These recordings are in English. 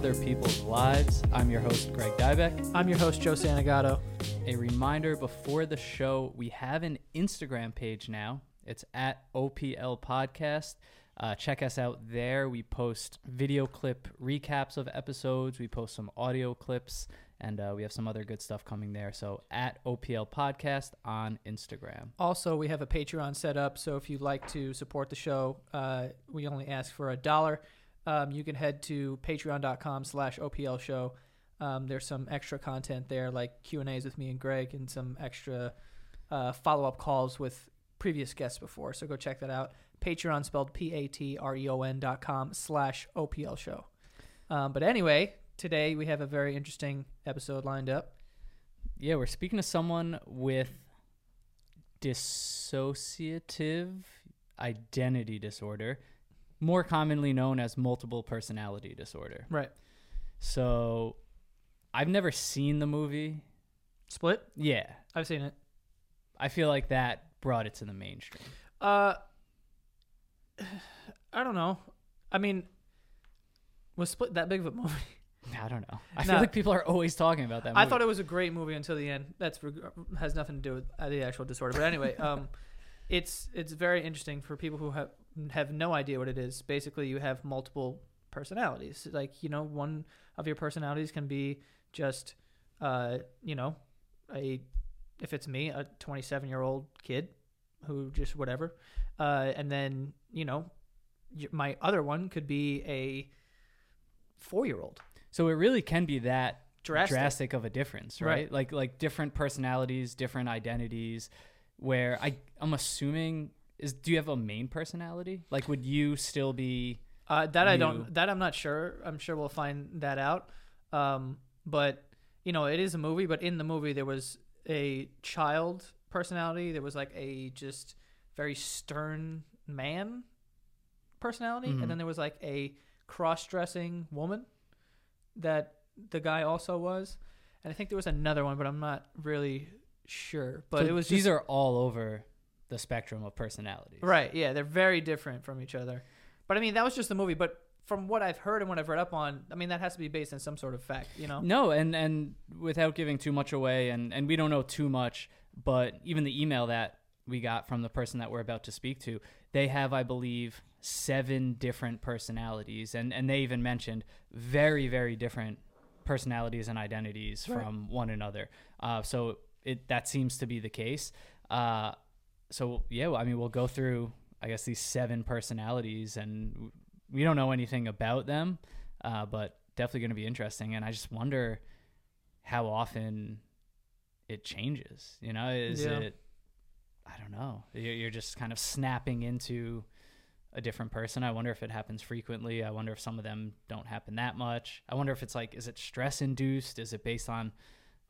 other people's lives. I'm your host, Greg Dybec. I'm your host, Joe Santagato. A reminder before the show, we have an Instagram page now. It's at OPL Podcast. Uh, check us out there. We post video clip recaps of episodes, we post some audio clips, and uh, we have some other good stuff coming there. So at OPL Podcast on Instagram. Also, we have a Patreon set up, so if you'd like to support the show, uh, we only ask for a dollar. Um, you can head to patreon.com slash OPL show. Um, there's some extra content there, like Q&As with me and Greg, and some extra uh, follow-up calls with previous guests before. So go check that out. Patreon spelled P-A-T-R-E-O-N dot com slash OPL show. Um, but anyway, today we have a very interesting episode lined up. Yeah, we're speaking to someone with dissociative identity disorder, more commonly known as multiple personality disorder. Right. So I've never seen the movie. Split? Yeah. I've seen it. I feel like that brought it to the mainstream. Uh, I don't know. I mean, was Split that big of a movie? I don't know. I No. feel like people are always talking about that movie. I thought it was a great movie until the end. That's has nothing to do with the actual disorder. But anyway, um, it's it's very interesting for people who have have no idea what it is. Basically, you have multiple personalities. Like you know, one of your personalities can be just, uh, you know, a if it's me, a 27 year old kid who just whatever, uh, and then you know, my other one could be a four year old. So it really can be that Drastic. drastic, of a difference, right? Right. Like like different personalities, different identities. Where I I'm assuming is do you have a main personality? Like would you still be Uh, that I don't. That I'm not sure. I'm sure we'll find that out. Um, but you know, it is a movie. But in the movie, there was a child personality. There was like a just very stern man personality, Mhm. and then there was like a cross-dressing woman that the guy also was. And I think there was another one, but I'm not really sure. But so it was these just, are all over the spectrum of personalities. Right. Yeah, they're very different from each other. But I mean, that was just the movie. But from what I've heard and what I've read up on, I mean, that has to be based on some sort of fact. You know. No, and and without giving too much away, and and we don't know too much, but even the email that we got from the person that we're about to speak to, they have, I believe, seven different personalities, and and they even mentioned very very different personalities and identities Right. from one another. Uh, so it that seems to be the case. Uh, so yeah, I mean, we'll go through, I guess, these seven personalities, and we don't know anything about them, uh, but definitely going to be interesting. And I just wonder how often it changes. You know, is Yeah. it? I don't know. You're just kind of snapping into a different person. I wonder if it happens frequently. I wonder if some of them don't happen that much. I wonder if it's like, is it stress induced? Is it based on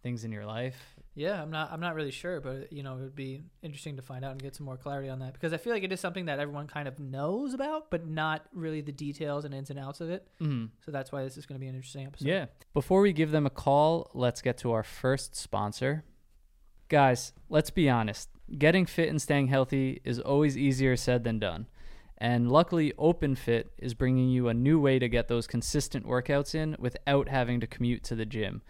things in your life? Yeah, I'm not. I'm not really sure, but you know, it would be interesting to find out and get some more clarity on that because I feel like it is something that everyone kind of knows about, but not really the details and ins and outs of it. Mm-hmm. So that's why this is going to be an interesting episode. Yeah. Before we give them a call, let's get to our first sponsor. Guys, let's be honest. Getting fit and staying healthy is always easier said than done. And luckily, OpenFit is bringing you a new way to get those consistent workouts in without having to commute to the gym.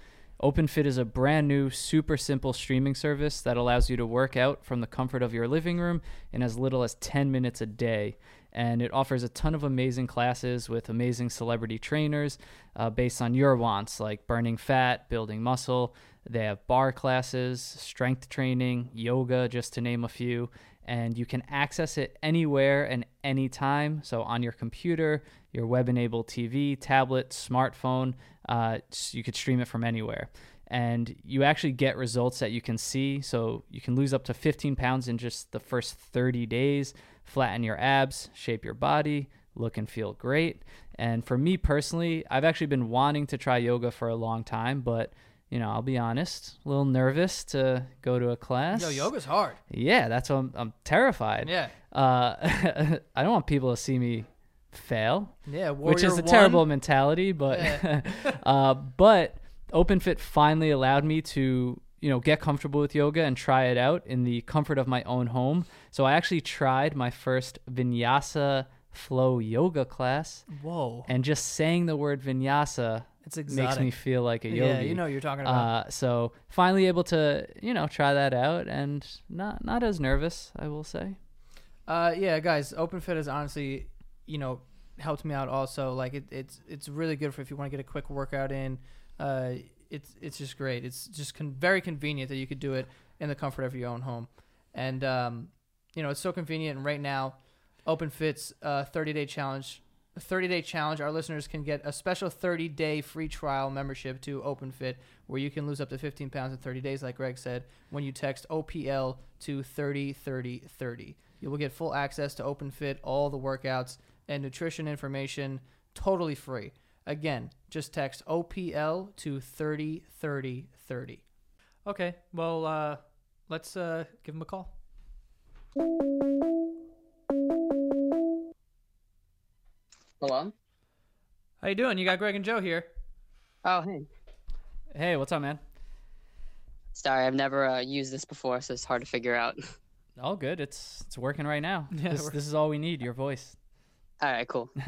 OpenFit is a brand new, super simple streaming service that allows you to work out from the comfort of your living room in as little as 10 minutes a day. And it offers a ton of amazing classes with amazing celebrity trainers uh, based on your wants, like burning fat, building muscle. They have bar classes, strength training, yoga, just to name a few. And you can access it anywhere and anytime. So on your computer, your web enabled TV, tablet, smartphone. Uh, you could stream it from anywhere. And you actually get results that you can see. So you can lose up to 15 pounds in just the first 30 days, flatten your abs, shape your body, look and feel great. And for me personally, I've actually been wanting to try yoga for a long time, but you know, I'll be honest, a little nervous to go to a class. Yo, yoga's hard. Yeah, that's what I'm, I'm terrified. Yeah. Uh, I don't want people to see me fail, Yeah. which is Warrior a terrible One. mentality. But Yeah. uh, but OpenFit finally allowed me to you know get comfortable with yoga and try it out in the comfort of my own home. So I actually tried my first Vinyasa flow yoga class, Whoa. and just saying the word Vinyasa It's exotic. makes me feel like a yogi. yeah, you know what you're talking about. Uh, so finally able to you know try that out and not not as nervous, I will say. Uh, yeah, guys, OpenFit is honestly, you know, helped me out also. Like it, it's it's really good for if you want to get a quick workout in. Uh, it's it's just great. It's just con- very convenient that you could do it in the comfort of your own home, and um, you know, it's so convenient. And right now, OpenFit's uh, 30 day challenge. 30 day challenge, our listeners can get a special 30 day free trial membership to OpenFit where you can lose up to 15 pounds in 30 days, like Greg said, when you text OPL to 30 30 30. You will get full access to OpenFit, all the workouts, and nutrition information totally free. Again, just text OPL to 303030. Okay, well, uh, let's uh, give him a call. Hello? How you doing? You got Greg and Joe here. Oh, hey. Hey, what's up, man? Sorry, I've never uh, used this before, so it's hard to figure out. All good. It's it's working right now. Yeah, this, this is all we need. Your voice. All right, cool.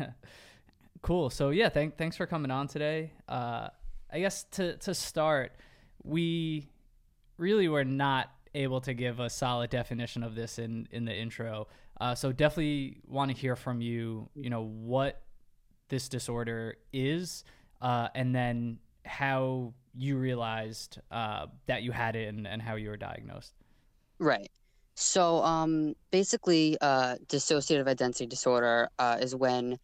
Cool. So yeah, thank, thanks for coming on today. Uh, I guess to to start, we really were not able to give a solid definition of this in in the intro. Uh, so definitely want to hear from you. You know what this disorder is, uh, and then how you realized uh, that you had it and, and how you were diagnosed. Right. So, um, basically, uh, dissociative identity disorder uh, is when,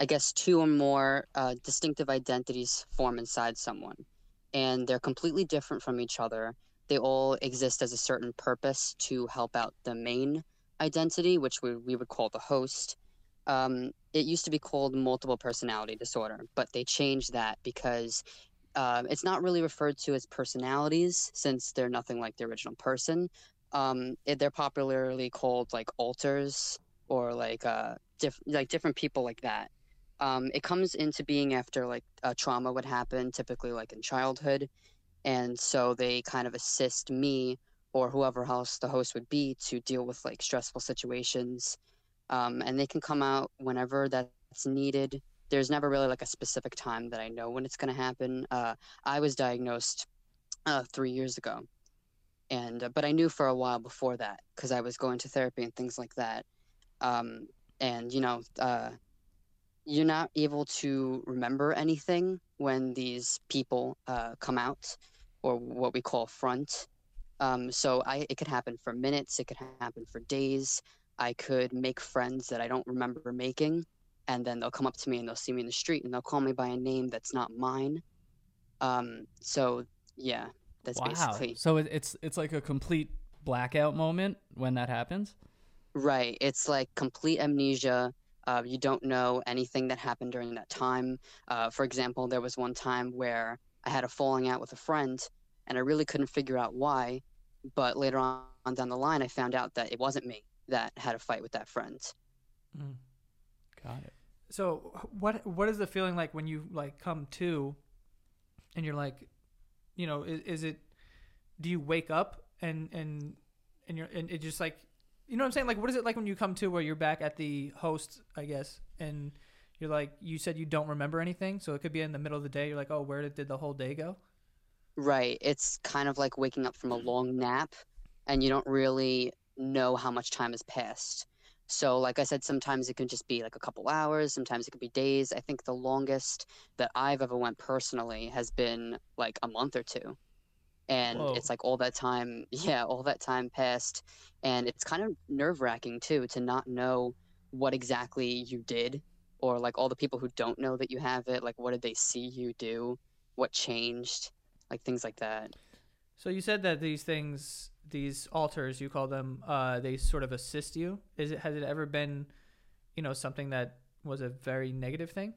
I guess, two or more uh, distinctive identities form inside someone, and they're completely different from each other. They all exist as a certain purpose to help out the main identity, which we, we would call the host. Um, it used to be called multiple personality disorder, but they changed that because uh, it's not really referred to as personalities since they're nothing like the original person um it, they're popularly called like alters or like uh diff- like different people like that. Um it comes into being after like a trauma would happen typically like in childhood. And so they kind of assist me or whoever else the host would be to deal with like stressful situations. Um and they can come out whenever that's needed. There's never really like a specific time that i know when it's going to happen. Uh i was diagnosed uh 3 years ago and uh, but I knew for a while before that because I was going to therapy and things like that. Um, and you know, uh, you're not able to remember anything when these people uh, come out, or what we call front. Um, so I, it could happen for minutes. It could happen for days. I could make friends that I don't remember making, and then they'll come up to me and they'll see me in the street and they'll call me by a name that's not mine. Um, so yeah, that's wow. basically So it's it's like a complete blackout moment when that happens. Right. It's like complete amnesia. Uh, you don't know anything that happened during that time. Uh, for example, there was one time where I had a falling out with a friend, and I really couldn't figure out why. But later on down the line, I found out that it wasn't me that had a fight with that friend. Got it. So what what is the feeling like when you like come to, and you're like, you know, is, is it? Do you wake up and and and you're and it just like, you know what I'm saying? Like, what is it like when you come to where you're back at the host, I guess, and you're like, you said you don't remember anything, so it could be in the middle of the day. You're like, oh, where did, did the whole day go? Right. It's kind of like waking up from a long nap, and you don't really know how much time has passed. So, like I said, sometimes it can just be like a couple hours. Sometimes it could be days. I think the longest that I've ever went personally has been like a month or two, and Whoa. it's like all that time. Yeah, all that time passed, and it's kind of nerve wracking too to not know what exactly you did, or like all the people who don't know that you have it. Like, what did they see you do? What changed? Like things like that. So you said that these things, these alters, you call them, uh, they sort of assist you. Is it has it ever been, you know, something that was a very negative thing?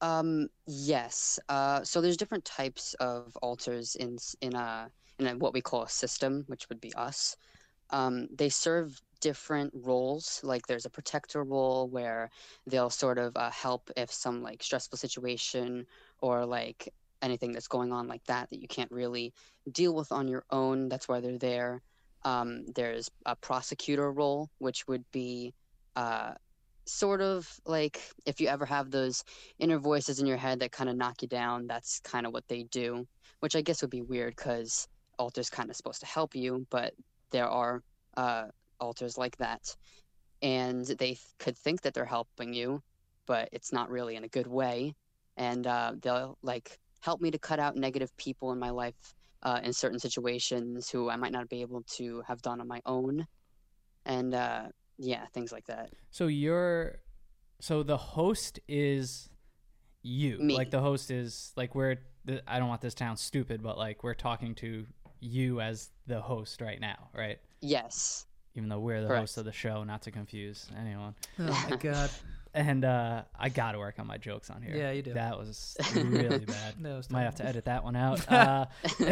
Um, yes. Uh, so there's different types of alters in in a in a, what we call a system, which would be us. Um, they serve different roles. Like there's a protector role where they'll sort of uh, help if some like stressful situation or like anything that's going on like that that you can't really deal with on your own. That's why they're there. Um, there's a prosecutor role, which would be uh, sort of like if you ever have those inner voices in your head that kind of knock you down, that's kind of what they do, which I guess would be weird because alters kind of supposed to help you, but there are uh, alters like that, and they th- could think that they're helping you, but it's not really in a good way, and uh, they'll like help me to cut out negative people in my life uh, in certain situations who I might not be able to have done on my own, and uh, yeah, things like that. So you're so the host is you. Me. Like the host is like we're the, I don't want this to sound stupid, but like we're talking to you as the host right now, right? Yes. Even though we're the Correct. host of the show, not to confuse anyone. Oh my god. And uh I got to work on my jokes on here. Yeah, you do. That was really bad. No, it's Might have to edit that one out. Uh,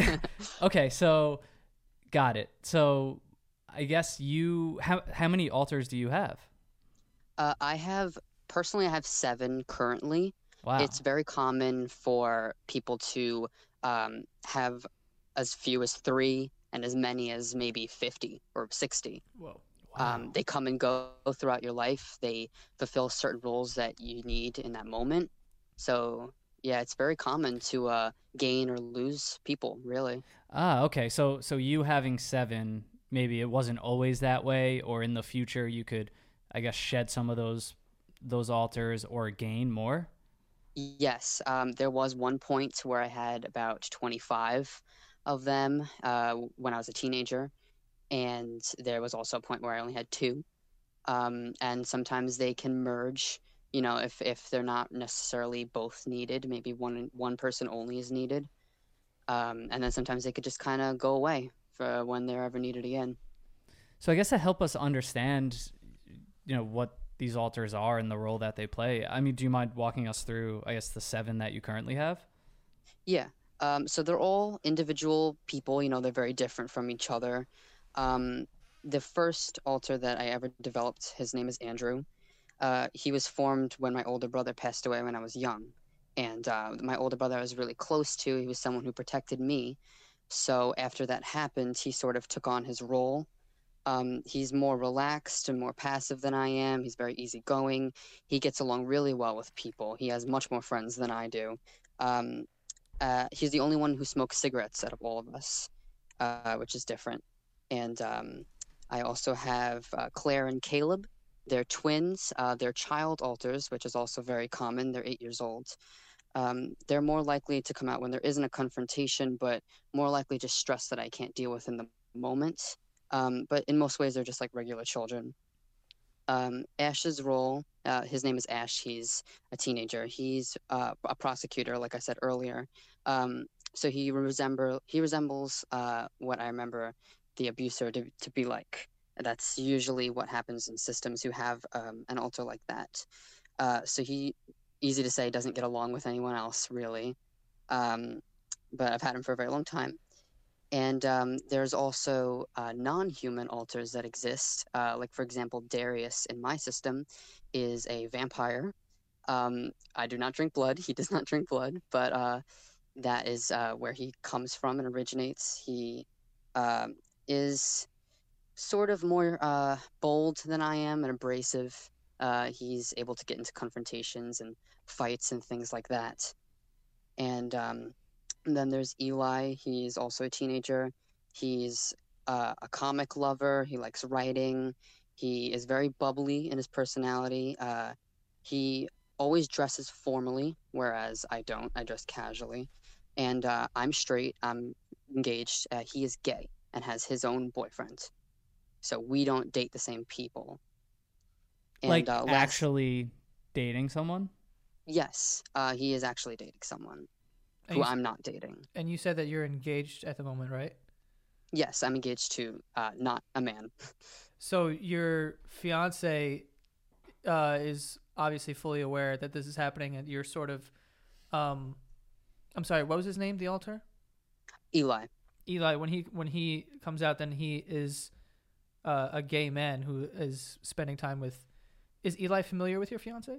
okay, so got it. So I guess you how how many alters do you have? Uh, I have personally, I have seven currently. Wow. It's very common for people to um, have as few as three and as many as maybe 50 or 60. Whoa. Um, they come and go throughout your life. They fulfill certain roles that you need in that moment. So, yeah, it's very common to uh, gain or lose people, really. Ah, okay. So so you having seven, maybe it wasn't always that way, or in the future you could, I guess, shed some of those those alters or gain more. Yes, um, there was one point where I had about 25 of them uh, when I was a teenager, and there was also a point where I only had two. Um, and sometimes they can merge, you know, if if they're not necessarily both needed, maybe one one person only is needed. Um, and then sometimes they could just kind of go away for when they're ever needed again. So I guess to help us understand, you know, what these alters are and the role that they play. I mean, do you mind walking us through, I guess, the seven that you currently have? Yeah. Um, so they're all individual people. You know, they're very different from each other. Um, the first alter that I ever developed, his name is Andrew. Uh, he was formed when my older brother passed away when I was young. And uh, my older brother I was really close to. He was someone who protected me. So after that happened, he sort of took on his role. Um, he's more relaxed and more passive than I am. He's very easygoing. He gets along really well with people. He has much more friends than I do. Um, uh, he's the only one who smokes cigarettes out of all of us, uh, which is different. And um, I also have uh, Claire and Caleb. They're twins. Uh, they're child alters, which is also very common. They're eight years old. Um, they're more likely to come out when there isn't a confrontation, but more likely just stress that I can't deal with in the moment. Um, but in most ways, they're just like regular children. Um, Ash's role, uh, his name is Ash. He's a teenager. He's uh, a prosecutor, like I said earlier. Um, so he resemble he resembles uh, what I remember the abuser to, to be like. That's usually what happens in systems who have um, an alter like that. Uh, so he, easy to say, doesn't get along with anyone else really. Um, but I've had him for a very long time. And um, there's also uh, non human alters that exist. Uh, like, for example, Darius in my system is a vampire. Um, I do not drink blood. He does not drink blood, but uh, that is uh, where he comes from and originates. He um is sort of more uh, bold than I am and abrasive. Uh, he's able to get into confrontations and fights and things like that. And um, and then there's Eli. He's also a teenager. He's uh, a comic lover. He likes writing. He is very bubbly in his personality. Uh, he always dresses formally, whereas I don't. I dress casually. And uh, I'm straight. I'm engaged. Uh, he is gay and has his own boyfriend. So we don't date the same people. And, like uh, last- actually dating someone? Yes, uh, he is actually dating someone And who you, I'm not dating. and you said that you're engaged at the moment, right? Yes, I'm engaged to uh, not a man. So your fiance uh, is obviously fully aware that this is happening, and you're sort of, um, I'm sorry, what was his name? The alter, Eli. Eli. When he when he comes out, then he is uh, a gay man who is spending time with. Is Eli familiar with your fiance?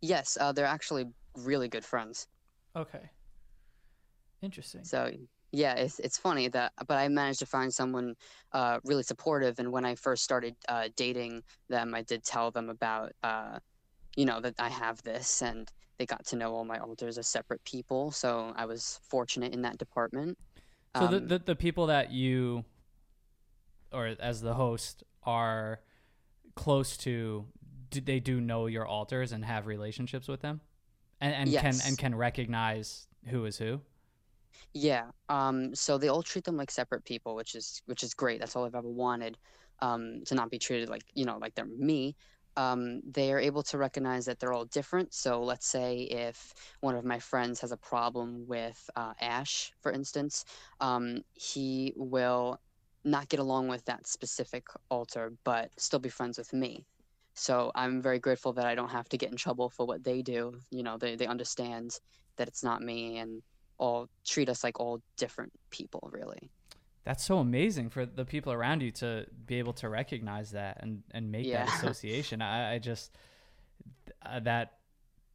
Yes, uh, they're actually really good friends. Okay. Interesting. So yeah, it's it's funny that, but I managed to find someone uh, really supportive. And when I first started uh, dating them, I did tell them about, uh, you know, that I have this, and they got to know all my alters as separate people. So I was fortunate in that department. So the, Um, the the people that you, or as the host, are close to, do they do know your alters and have relationships with them, and and can and can recognize who is who. Yeah. Um, so they all treat them like separate people, which is which is great. That's all I've ever wanted. Um, to not be treated like, you know, like they're me. Um, they are able to recognize that they're all different. So let's say if one of my friends has a problem with uh, Ash, for instance, um, he will not get along with that specific alter, but still be friends with me. So I'm very grateful that I don't have to get in trouble for what they do. You know, they, they understand that it's not me and all treat us like all different people really That's so amazing for the people around you to be able to recognize that and and make that association. I, I just uh, that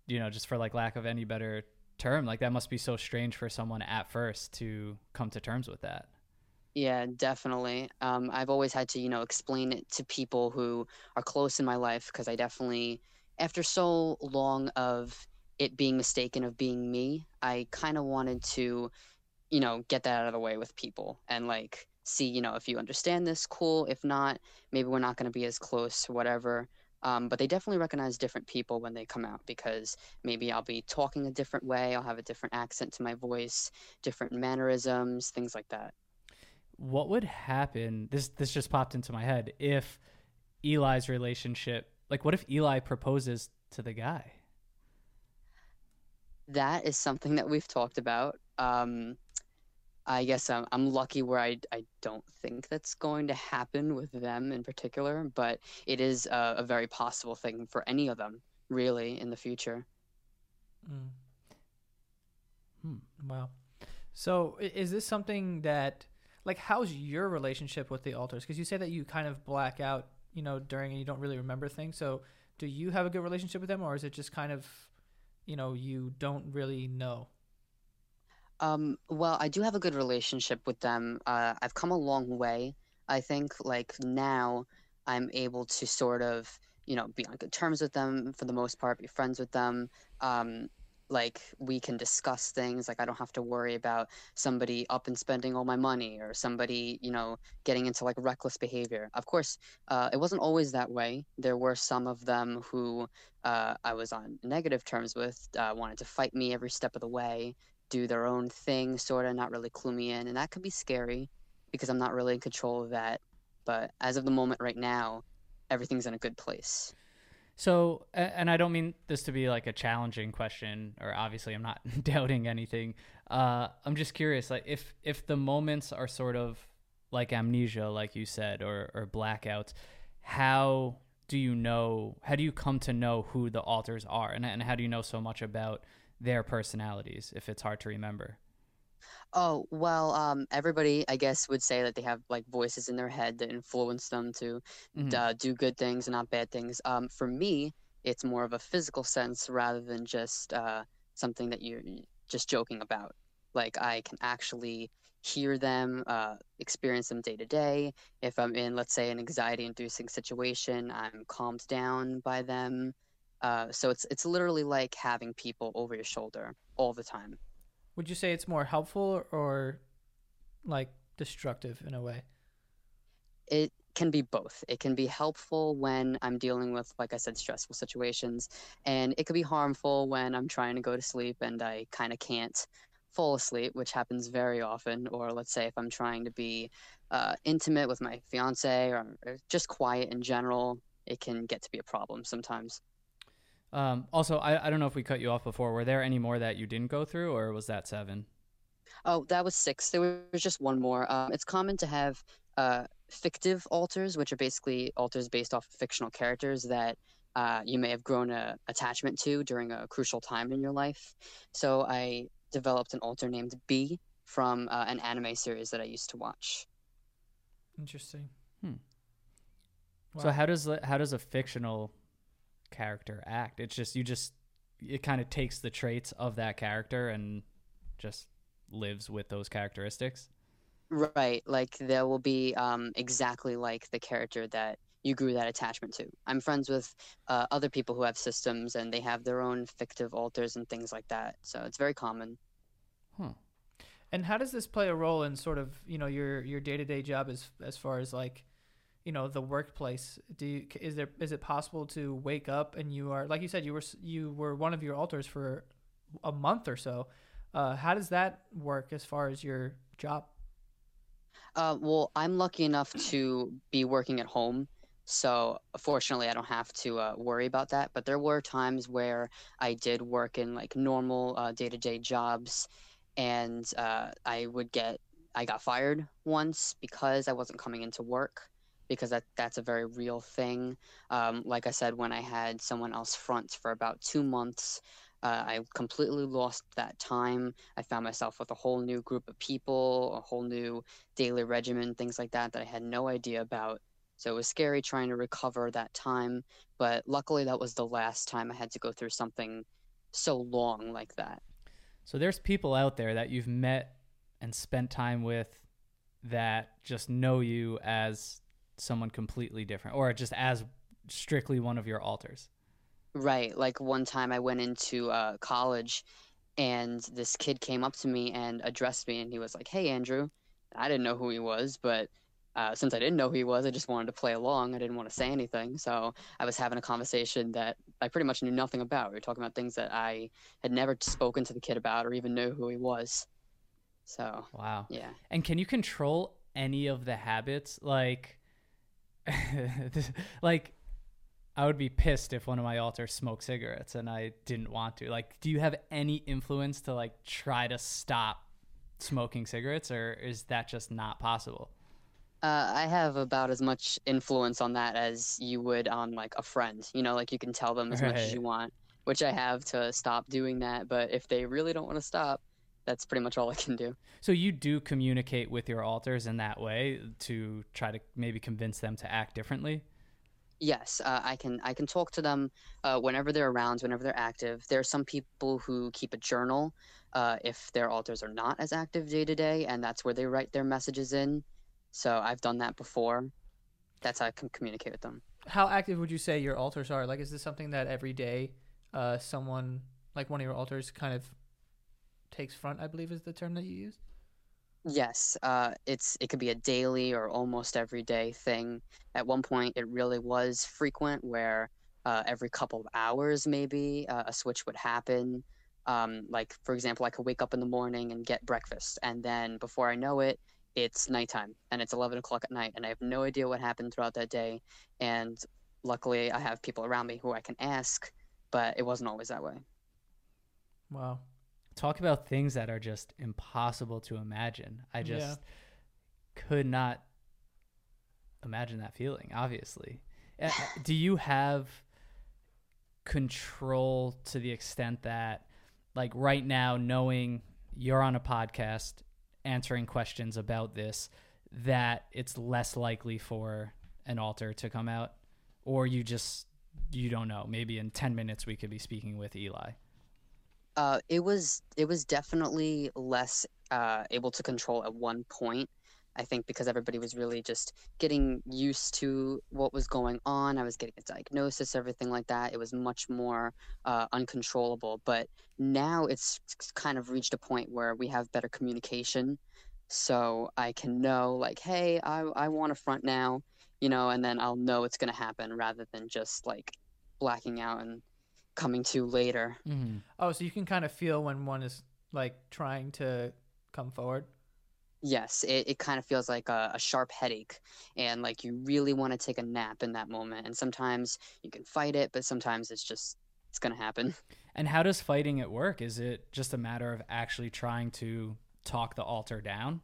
you know just for like lack of any better term, like that must be so strange for someone at first to come to terms with that. yeah definitely um, i've always had to you know explain it to people who are close in my life because i definitely after so long of it being mistaken of being me i kind of wanted to you know get that out of the way with people and like see you know if you understand this cool if not maybe we're not going to be as close whatever um, but they definitely recognize different people when they come out because maybe I'll be talking a different way, I'll have a different accent to my voice, different mannerisms, things like that. What would happen? This this just popped into my head. If Eli's relationship, like, what if Eli proposes to the guy? That is something that we've talked about. Um, I guess I'm, I'm lucky where I, I don't think that's going to happen with them in particular, but it is a, a very possible thing for any of them, really, in the future. Mm. Hmm. Wow. So is this something that, like, how's your relationship with the alters? Because you say that you kind of black out, you know, during and you don't really remember things. So do you have a good relationship with them, or is it just kind of, you know, you don't really know? Um, well, I do have a good relationship with them. Uh, I've come a long way. I think like now I'm able to sort of, you know, be on good terms with them for the most part, be friends with them. Um, like we can discuss things. Like I don't have to worry about somebody up and spending all my money or somebody, you know, getting into like reckless behavior. Of course, uh, it wasn't always that way. There were some of them who uh, I was on negative terms with, uh, wanted to fight me every step of the way do their own thing, sort of, not really clue me in. And that could be scary because I'm not really in control of that. But as of the moment right now, everything's in a good place. So, and I don't mean this to be like a challenging question, or obviously I'm not doubting anything. Uh, I'm just curious, like if if the moments are sort of like amnesia, like you said, or or blackouts, how do you know? How do you come to know who the alters are, and and how do you know so much about their personalities if it's hard to remember? Oh, well, um, everybody, I guess, would say that they have like voices in their head that influence them to Mhm. uh, do good things and not bad things. Um, for me, it's more of a physical sense rather than just uh, something that you're just joking about. Like I can actually hear them, uh, experience them day to day. If I'm in, let's say, an anxiety-inducing situation, I'm calmed down by them. Uh, so it's it's literally like having people over your shoulder all the time. Would you say it's more helpful or like destructive in a way? It can be both. It can be helpful when I'm dealing with, like I said, stressful situations, and it could be harmful when I'm trying to go to sleep and I kind of can't fall asleep, which happens very often. Or let's say if I'm trying to be uh, intimate with my fiance or, or just quiet in general, it can get to be a problem sometimes. Um, also, I, I don't know if we cut you off before. Were there any more that you didn't go through, or was that seven? Oh, that was six. There was just one more. Um, it's common to have uh, fictive alters, which are basically alters based off of fictional characters that uh, you may have grown a attachment to during a crucial time in your life. So I developed an alter named B from uh, an anime series that I used to watch. Interesting. Hmm. Wow. So how does how does a fictional character act? It's just you just it kind of takes the traits of that character and just lives with those characteristics. Right, like there will be um, exactly like the character that you grew that attachment to. I'm friends with uh, other people who have systems and they have their own fictive alters and things like that. So it's very common. Huh. And how does this play a role in sort of you know your your day to day job as as far as like you know the workplace? Do you, is there is it possible to wake up and you are like you said you were you were one of your alters for a month or so? Uh, how does that work as far as your job? Uh, well, I'm lucky enough to be working at home, so fortunately, I don't have to uh, worry about that. But there were times where I did work in like normal uh, day-to-day jobs, and uh, I would get I got fired once because I wasn't coming into work because that that's a very real thing. Um, like I said, when I had someone else front for about two months. Uh, I completely lost that time. I found myself with a whole new group of people, a whole new daily regimen, things like that that I had no idea about. So it was scary trying to recover that time, but luckily that was the last time I had to go through something so long like that. So there's people out there that you've met and spent time with that just know you as someone completely different or just as strictly one of your alters. Right, like one time I went into uh, college and this kid came up to me and addressed me and he was like, "Hey Andrew." I didn't know who he was, but uh, since I didn't know who he was, I just wanted to play along. I didn't want to say anything, so I was having a conversation that I pretty much knew nothing about. We were talking about things that I had never spoken to the kid about or even knew who he was. So Wow. yeah, And can you control any of the habits? Like, like I would be pissed if one of my alters smoked cigarettes and I didn't want to. Like, do you have any influence to like try to stop smoking cigarettes, or is that just not possible? uh, I have about as much influence on that as you would on like a friend. You know, like you can tell them as much as you want, which I have to stop doing that. But if they really don't want to stop, that's pretty much all I can do. So you do communicate with your alters in that way to try to maybe convince them to act differently. Yes, uh, I can. I can talk to them uh, whenever they're around, whenever they're active. There are some people who keep a journal uh, if their alters are not as active day to day, and that's where they write their messages in. So I've done that before. That's how I can communicate with them. How active would you say your alters are? Like, is this something that every day, uh, someone like one of your alters kind of takes front? I believe is the term that you used. Yes, uh, it's it could be a daily or almost every day thing. At one point, it really was frequent, where uh, every couple of hours, maybe uh, a switch would happen. Um, like for example, I could wake up in the morning and get breakfast, and then before I know it, it's nighttime and it's eleven o'clock at night, and I have no idea what happened throughout that day. And luckily, I have people around me who I can ask, but it wasn't always that way. Wow. Talk about things that are just impossible to imagine. I Yeah. just could not imagine that feeling, obviously. Do you have control to the extent that, like, right now, knowing you're on a podcast answering questions about this, that it's less likely for an alter to come out? Or you just, you don't know. Maybe in 10 minutes we could be speaking with Eli. Uh, it was it was definitely less uh, able to control at one point. I think because everybody was really just getting used to what was going on. I was getting a diagnosis, everything like that. It was much more uh, uncontrollable. But now it's kind of reached a point where we have better communication. So I can know, like, hey, I, I want a front now, you know, and then I'll know it's going to happen rather than just like blacking out and coming to later. Mm-hmm. Oh, so you can kind of feel when one is like trying to come forward. Yes, it, it kind of feels like a, a sharp headache, and like you really want to take a nap in that moment. And sometimes you can fight it, but sometimes it's just it's gonna happen. And how does fighting it work? Is it just a matter of actually trying to talk the alter down?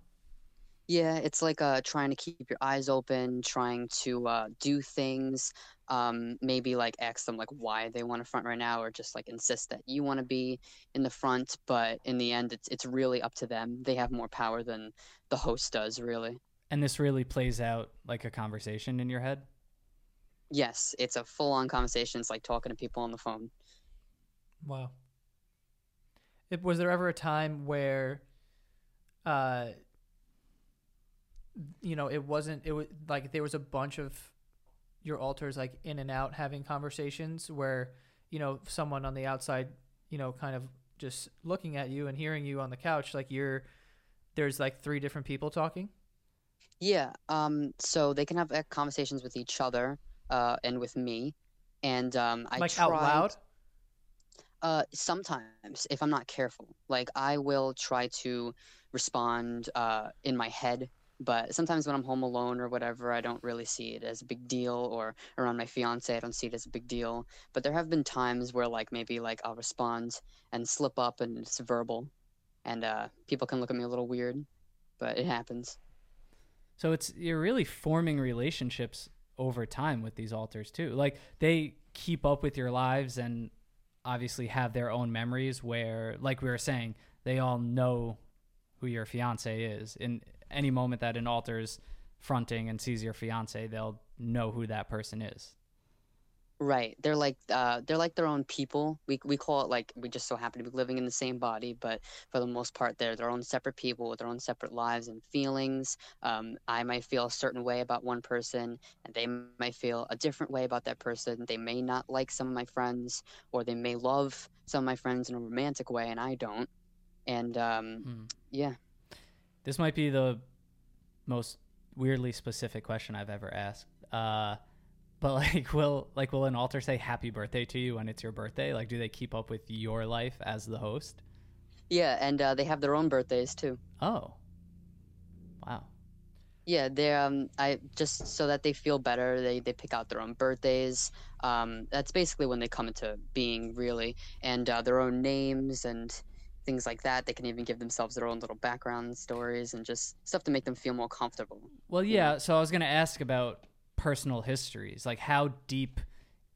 Yeah, it's like uh, trying to keep your eyes open, trying to uh, do things. Um, maybe like ask them like why they want to front right now, or just like insist that you want to be in the front. But in the end, it's it's really up to them. They have more power than the host does, really. And this really plays out like a conversation in your head? Yes, it's a full-on conversation. It's like talking to people on the phone. Wow. It, was there ever a time where uh, you know, it wasn't. It was like there was a bunch of your alters like in and out having conversations where you know someone on the outside, you know, kind of just looking at you and hearing you on the couch, like you're there's like three different people talking. Yeah. Um. So they can have uh, conversations with each other, uh, and with me, and um, I like out loud. Uh, sometimes if I'm not careful, like I will try to respond uh in my head, but sometimes when I'm home alone or whatever, I don't really see it as a big deal, or around my fiance, I don't see it as a big deal. But there have been times where like maybe like I'll respond and slip up and it's verbal, and uh, people can look at me a little weird, but it happens. So it's you're really forming relationships over time with these alters too. Like they keep up with your lives and obviously have their own memories where like we were saying, they all know who your fiance is. In any moment that an alter's fronting and sees your fiance, they'll know who that person is. Right. They're like uh they're like their own people. We we call it like we just so happen to be living in the same body, but for the most part they're their own separate people with their own separate lives and feelings. Um I might feel a certain way about one person and they might feel a different way about that person. They may not like some of my friends or they may love some of my friends in a romantic way and I don't. And um Hmm. yeah. This might be the most weirdly specific question I've ever asked. Uh, but like, will like will an alter say happy birthday to you when it's your birthday? Like, do they keep up with your life as the host? Yeah, and uh, they have their own birthdays too. Oh, wow. Yeah, they um I just so that they feel better, they they pick out their own birthdays. Um that's basically when they come into being really and uh, their own names and things like that. They can even give themselves their own little background stories and just stuff to make them feel more comfortable. Well, yeah. So I was gonna ask about personal histories. Like, how deep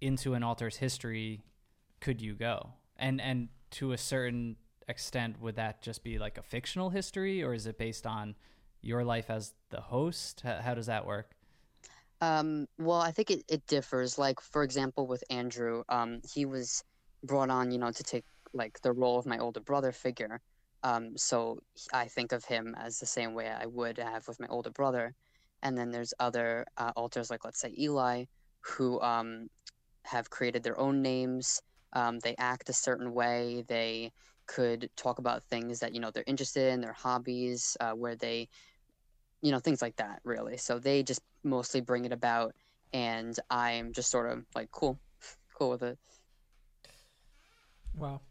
into an alter's history could you go? And and to a certain extent, would that just be like a fictional history, or is it based on your life as the host? How, how does that work? Um, well, I think it, it differs. Like, for example, with Andrew, um, he was brought on, you know, to take like the role of my older brother figure. Um, so I think of him as the same way I would have with my older brother. And then there's other uh, alters, like let's say Eli, who um, have created their own names. Um, they act a certain way. They could talk about things that you know they're interested in, their hobbies, uh, where they you know things like that really so they just mostly bring it about and i'm just sort of like cool cool with it Wow.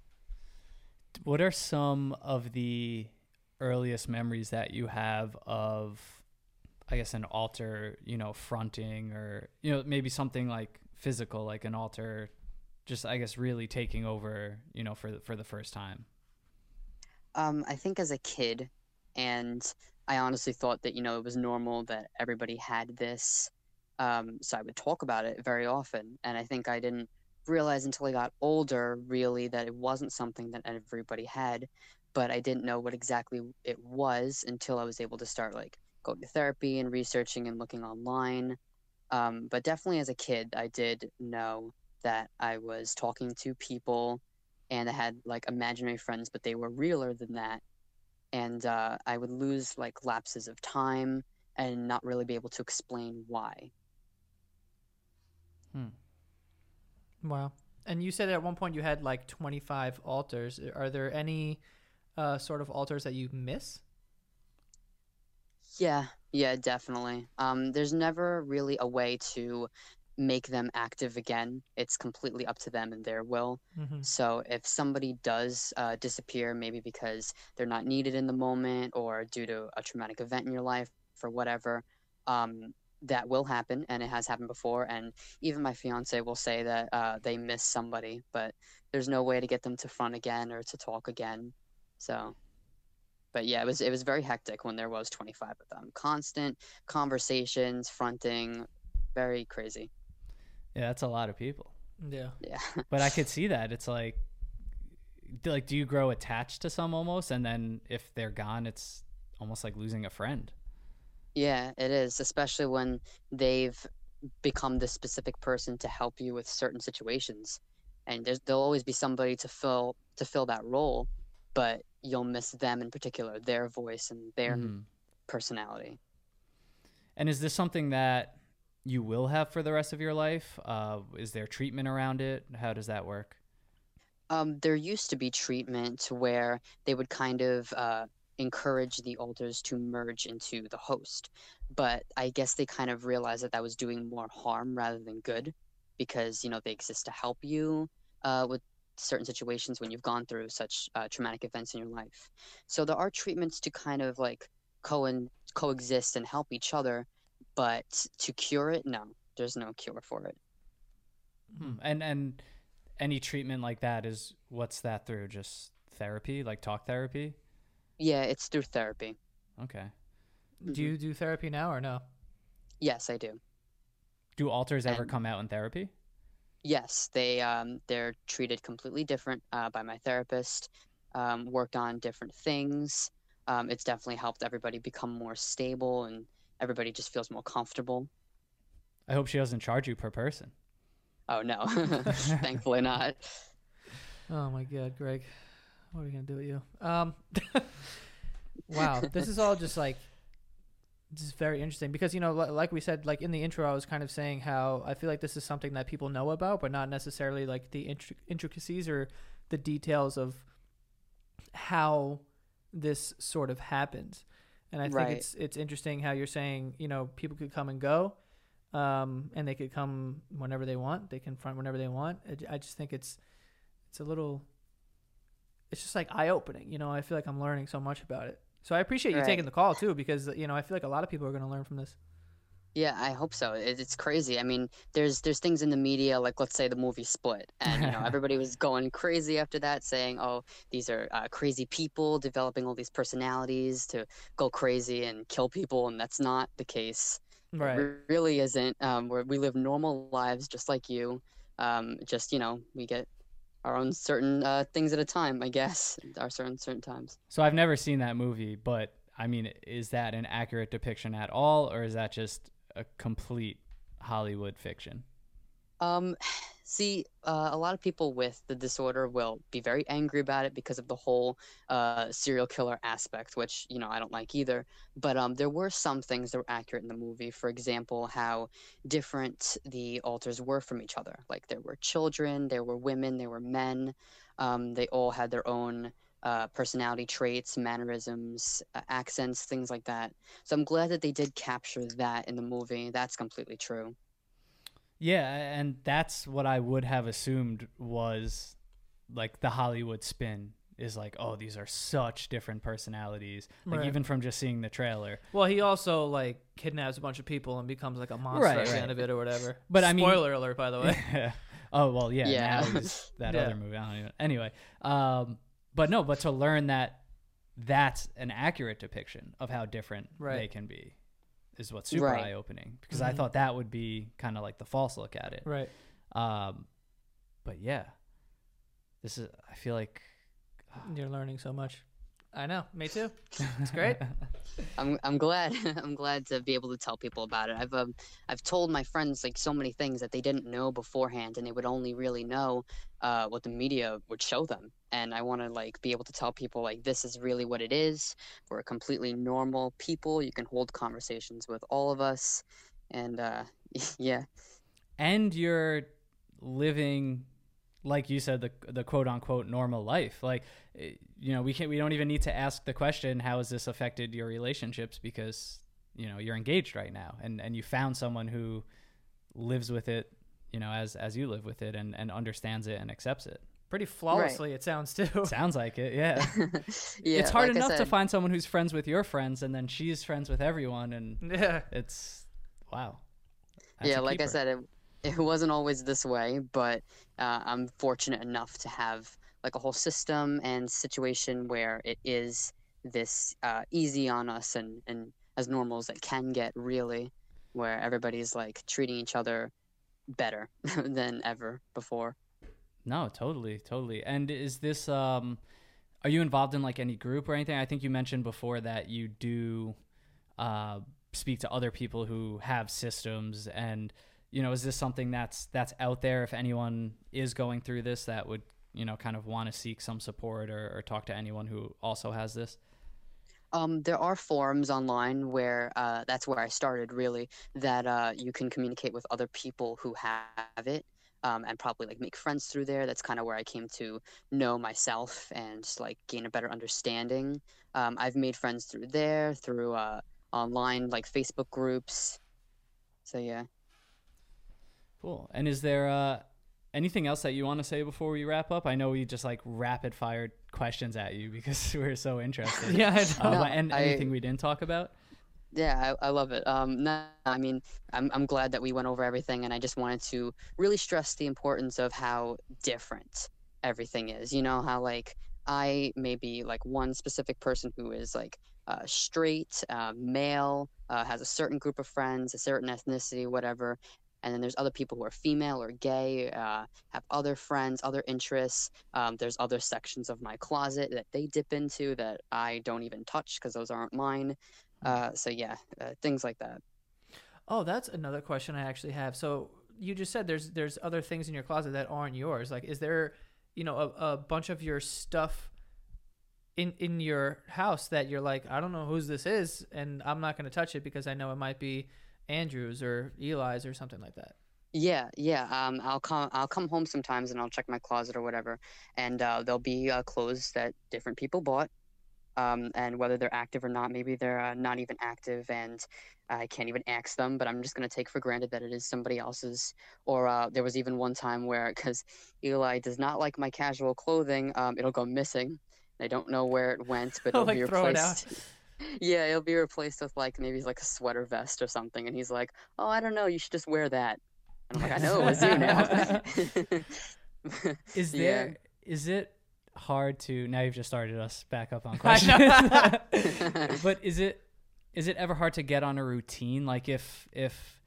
What are some of the earliest memories that you have of, I guess, an alter, you know, fronting or, you know, maybe something like physical, like an alter, just, I guess, really taking over, you know, for, the- for the first time? um i think as a kid and i honestly thought that you know it was normal that everybody had this um so i would talk about it very often and i think i didn't realize until i got older really that it wasn't something that everybody had but i didn't know what exactly it was until i was able to start like going to therapy and researching and looking online um, but definitely as a kid i did know that i was talking to people and I had like imaginary friends, but they were realer than that. And uh, I would lose like lapses of time and not really be able to explain why. Wow. And you said at one point you had like 25 alters. Are there any uh, sort of alters that you miss? Yeah, yeah, definitely. Um, there's never really a way to make them active again. It's completely up to them and their will. Mm-hmm. So if somebody does uh, disappear, maybe because they're not needed in the moment or due to a traumatic event in your life or whatever, um, that will happen, and it has happened before. And even my fiance will say that uh, they miss somebody, but there's no way to get them to front again or to talk again. So, but yeah, it was it was very hectic when there was 25 of them. Constant conversations, fronting, very crazy. Yeah, that's a lot of people. Yeah. Yeah. But I could see that. It's like, like, do you grow attached to some almost, and then if they're gone, it's almost like losing a friend. Yeah, it is, especially when they've become the specific person to help you with certain situations. And there's there'll always be somebody to fill to fill that role. but you'll miss them in particular, their voice and their Mhm. personality. And is this something that you will have for the rest of your life? Uh, is there treatment around it? How does that work? Um, there used to be treatment where they would kind of uh, encourage the alters to merge into the host, but I guess they kind of realized that that was doing more harm rather than good, because you know they exist to help you uh, with certain situations when you've gone through such uh, traumatic events in your life. So there are treatments to kind of like co coexist and help each other, but to cure it, no, there's no cure for it. Hmm. And and any treatment like that is what's that through? Just therapy, like talk therapy? Yeah, it's through therapy. Okay. Do you do therapy now or no? Yes, I do. Do alters ever And- come out in therapy? Yes, they um, they're treated completely different uh, by my therapist. Um, worked on different things. Um, it's definitely helped everybody become more stable and everybody just feels more comfortable. I hope she doesn't charge you per person. Oh no, thankfully not. Oh my god, Greg. What are we gonna do with you? Um Wow. This is all just like just very interesting because you know li- like we said like in the intro I was kind of saying how I feel like this is something that people know about but not necessarily like the intric- intricacies or the details of how this sort of happens. And I think Right. it's it's interesting how you're saying, you know, people could come and go um, and they could come whenever they want. They can front whenever they want. I just think it's it's a little it's just like eye opening you know i feel like i'm learning so much about it so i appreciate you Right. taking the call too because you know i feel like a lot of people are going to learn from this Yeah, I hope so. It's crazy. I mean, there's there's things in the media like let's say the movie Split, and you know everybody was going crazy after that, saying, "Oh, these are uh, crazy people developing all these personalities to go crazy and kill people," and that's not the case. right It really isn't. Um, where we live normal lives just like you. Um, just you know, we get our own certain uh, things at a time, I guess. Our certain certain times. So I've never seen that movie, but I mean, is that an accurate depiction at all, or is that just a complete Hollywood fiction? Um, see, uh, a lot of people with the disorder will be very angry about it because of the whole uh, serial killer aspect, which you know I don't like either. But um, there were some things that were accurate in the movie. For example, how different the alters were from each other. Like there were children, there were women, there were men. Um, they all had their own uh, personality traits, mannerisms, uh, accents, things like that. So I'm glad that they did capture that in the movie. That's completely true. Yeah, and that's what I would have assumed was like the Hollywood spin is like, oh, these are such different personalities. Like Right. even from just seeing the trailer. well he also like kidnaps a bunch of people and becomes like a monster Right, at the right. end of it or whatever But I mean- spoiler alert by the way oh well, yeah. Yeah. Now he's that Yeah. other movie. I don't even. Anyway, um, but no, but to learn that that's an accurate depiction of how different Right. they can be is what's super Right. eye opening because I Mhm. thought that would be kind of like the false look at it. right Um, but yeah, this is. I feel like you're learning so much i know me too it's great I'm I'm glad I'm glad to be able to tell people about it. I've um I've told my friends like so many things that they didn't know beforehand, and they would only really know uh, what the media would show them. And I want to like be able to tell people like this is really what it is. We're completely normal people. You can hold conversations with all of us, and uh, yeah, and you're living like you said the the quote unquote normal life. Like eh, you know we can we don't even need to ask the question how has this affected your relationships? Because you know you're engaged right now and and you found someone who lives with it you know as as you live with it and and understands it and accepts it. Pretty flawlessly it sounds too. Sounds like it yeah. Yeah. it's hard like enough to find someone who's friends with your friends and then she's friends with everyone and yeah. it's wow. That's yeah, a like I said, it, it wasn't always this way, but uh, I'm fortunate enough to have like a whole system and situation where it is this uh, easy on us and, and as normal as it can get, really, where everybody's like treating each other better than ever before. No, totally, totally. And is this um are you involved in like any group or anything? I think you mentioned before that you do uh speak to other people who have systems and you know, is this something that's that's out there if anyone is going through this that would you know kind of want to seek some support or, or talk to anyone who also has this? Um, there are forums online where uh, that's where I started really that uh, you can communicate with other people who have it um, and probably like make friends through there. That's kind of where I came to know myself and like gain a better understanding. Um, I've made friends through there, through uh, online like Facebook groups. So yeah. Cool. And is there uh, anything else that you want to say before we wrap up? I know we just like rapid fired questions at you because we're so interested. Yeah, I know. Uh, No, and I- anything we didn't talk about? Yeah, I, I love it. Um, no, I mean, I'm I'm glad that we went over everything, and I just wanted to really stress the importance of how different everything is. You know how like I may be like one specific person who is like uh, straight, uh, male, uh, has a certain group of friends, a certain ethnicity, whatever, and then there's other people who are female or gay, uh, have other friends, other interests. Um, there's other sections of my closet that they dip into that I don't even touch because those aren't mine. Uh, so yeah, uh, things like that. Oh, that's another question I actually have. So you just said there's there's other things in your closet that aren't yours. Like, is there, you know, a, a bunch of your stuff in in your house that you're like, I don't know whose this is, and I'm not going to touch it because I know it might be Andrew's or Eli's or something like that. Yeah, yeah. Um, I'll come. I'll come home sometimes, and I'll check my closet or whatever, and uh, there'll be uh, clothes that different people bought, um, and whether they're active or not, maybe they're uh, not even active, and I can't even ask them. But I'm just gonna take for granted that it is somebody else's. Or uh, there was even one time where, because Eli does not like my casual clothing, um, it'll go missing. I don't know where it went, but it'll Like, be throw it out. replaced. Yeah, it'll be replaced with like maybe like a sweater vest or something, and he's like, "Oh, I don't know, you should just wear that." And I'm like, "I know it was you now." Is Yeah. there is it hard to now you've just started us back up on questions. but is it is it ever hard to get on a routine like if if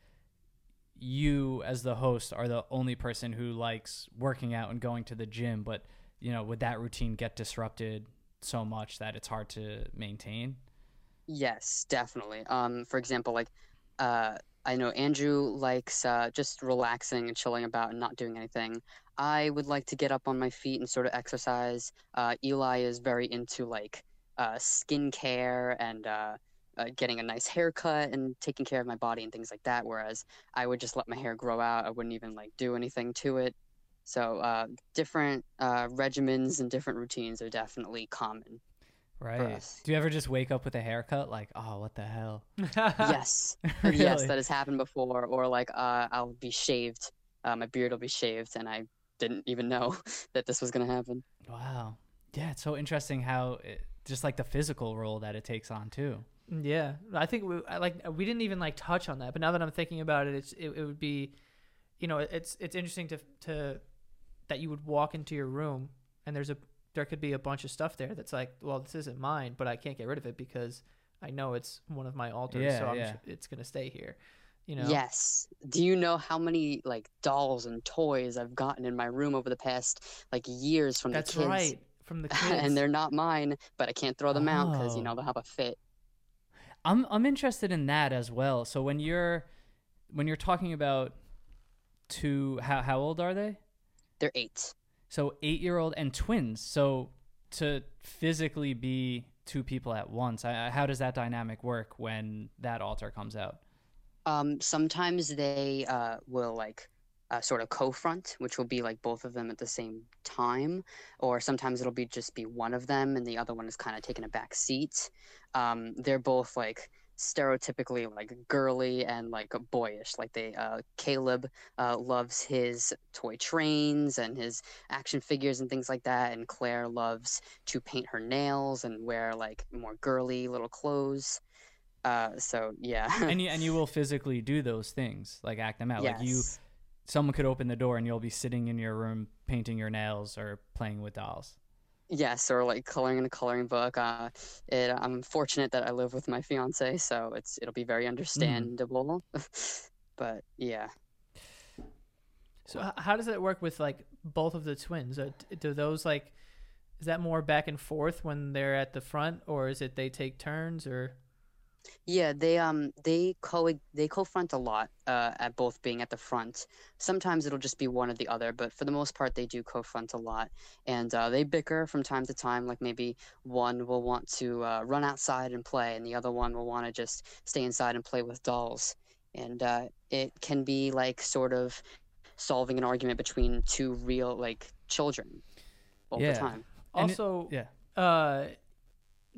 you as the host are the only person who likes working out and going to the gym but you know would that routine get disrupted so much that it's hard to maintain Yes, definitely. Um, for example, like, uh, I know Andrew likes uh, just relaxing and chilling about and not doing anything. I would like to get up on my feet and sort of exercise. Uh, Eli is very into like uh, skincare and uh, uh, getting a nice haircut and taking care of my body and things like that. Whereas I would just let my hair grow out. I wouldn't even like do anything to it. So uh, different uh, regimens and different routines are definitely common. Right. Us. do you ever just wake up with a haircut like oh what the hell? Yes. Yes that has happened before or like uh, i'll be shaved uh, my beard will be shaved and i didn't even know that this was going to happen. Wow. Yeah it's so interesting how it, just like the physical role that it takes on too. Yeah, I think we I like we didn't even like touch on that, but now that I'm thinking about it, it's it, it would be, you know, it's it's interesting to to that you would walk into your room and there's a there could be a bunch of stuff there that's like, well, this isn't mine, but I can't get rid of it because I know it's one of my alters, Yeah, so I'm, yeah. it's gonna stay here. You know. yes do you know how many like dolls and toys i've gotten in my room over the past like years from That's the kids That's right. From the kids. and they're not mine but i can't throw them out because you Oh. know they'll have a fit I'm I'm interested in that as well. So when you're when you're talking about two how how old are they? they're eight So 8-year-old and twins. So to physically be two people at once, I- how does that dynamic work when that alter comes out? Um, sometimes they uh, will like uh, sort of co-front, which will be like both of them at the same time, or sometimes it'll be just be one of them and the other one is kind of taking a back seat. Um, they're both like stereotypically like girly and like boyish. Like they, uh, Caleb uh, loves his toy trains and his action figures and things like that, and Claire loves to paint her nails and wear like more girly little clothes. Uh, so yeah. and you and you will physically do those things, like act them out. Like you someone could open the door and you'll be sitting in your room painting your nails or playing with dolls. Yes, or like coloring in a coloring book. Uh, it, I'm fortunate that I live with my fiance, so it's it'll be very understandable. but yeah, So how does that work with like both of the twins? Do those like is that more back and forth when they're at the front, or is it they take turns, or Yeah, they um they co they co-front a lot uh at both being at the front. Sometimes it'll just be one or the other, but for the most part they do co-front a lot, and uh, they bicker from time to time. Like maybe one will want to uh, run outside and play, and the other one will want to just stay inside and play with dolls. And uh, it can be like sort of solving an argument between two real like children all Yeah. the time. And it- Also, yeah.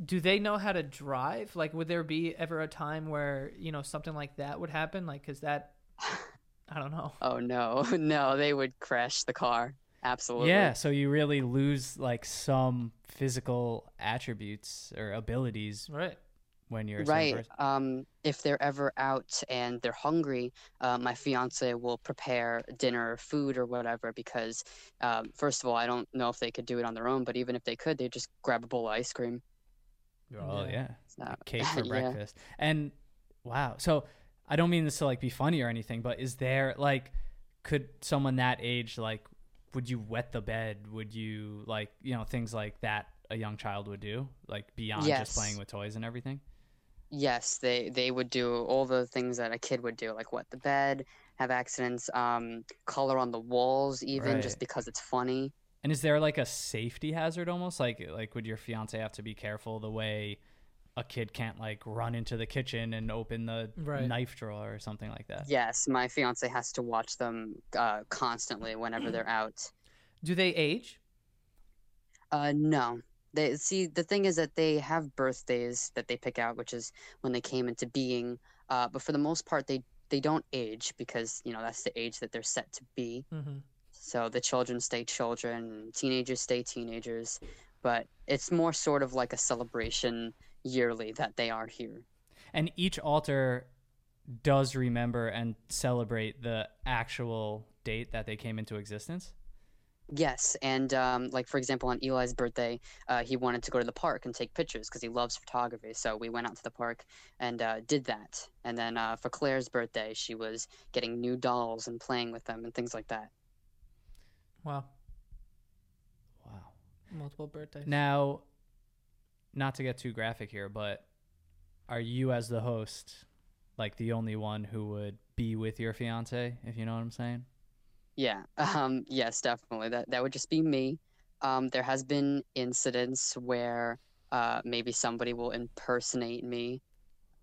Do they know how to drive? Like, would there be ever a time where you know something like that would happen? Like, cause that, I don't know. Oh no, no, they would crash the car. Absolutely. Yeah, so you really lose like some physical attributes or abilities Right. when you're Right. Um, if they're ever out and they're hungry, uh, my fiance will prepare dinner or food or whatever because, um, first of all, I don't know if they could do it on their own, but even if they could, they'd just grab a bowl of ice cream. Oh Yeah. yeah. So, cake for yeah. breakfast. And wow. So I don't mean this to like be funny or anything, but is there like could someone that age like would you wet the bed? Would you like, you know, things like that a young child would do? Like beyond Yes. just playing with toys and everything? Yes, they they would do all the things that a kid would do, like wet the bed, have accidents, um, color on the walls, even just because it's funny. And is there like a safety hazard almost? Like like would your fiance have to be careful the way a kid can't like run into the kitchen and open the Right. knife drawer or something like that? Yes, my fiance has to watch them uh, constantly whenever they're out. Do they age? Uh, no. They see the thing is that they have birthdays that they pick out, which is when they came into being. Uh, but for the most part, they they don't age because you know that's the age that they're set to be. Mm-hmm. So the children stay children, teenagers stay teenagers. But it's more sort of like a celebration yearly that they are here. And each alter does remember and celebrate the actual date that they came into existence. Yes, and um, like for example, on Eli's birthday, uh, he wanted to go to the park and take pictures because he loves photography. So we went out to the park and uh, did that. And then uh, for Claire's birthday, she was getting new dolls and playing with them and things like that. Wow. Wow. Multiple birthdays. Now, not to get too graphic here, but are you as the host like the only one who would be with your fiance, if you know what I'm saying? Yeah, um, yes, definitely. That that would just be me. Um, there has been incidents where uh, maybe somebody will impersonate me.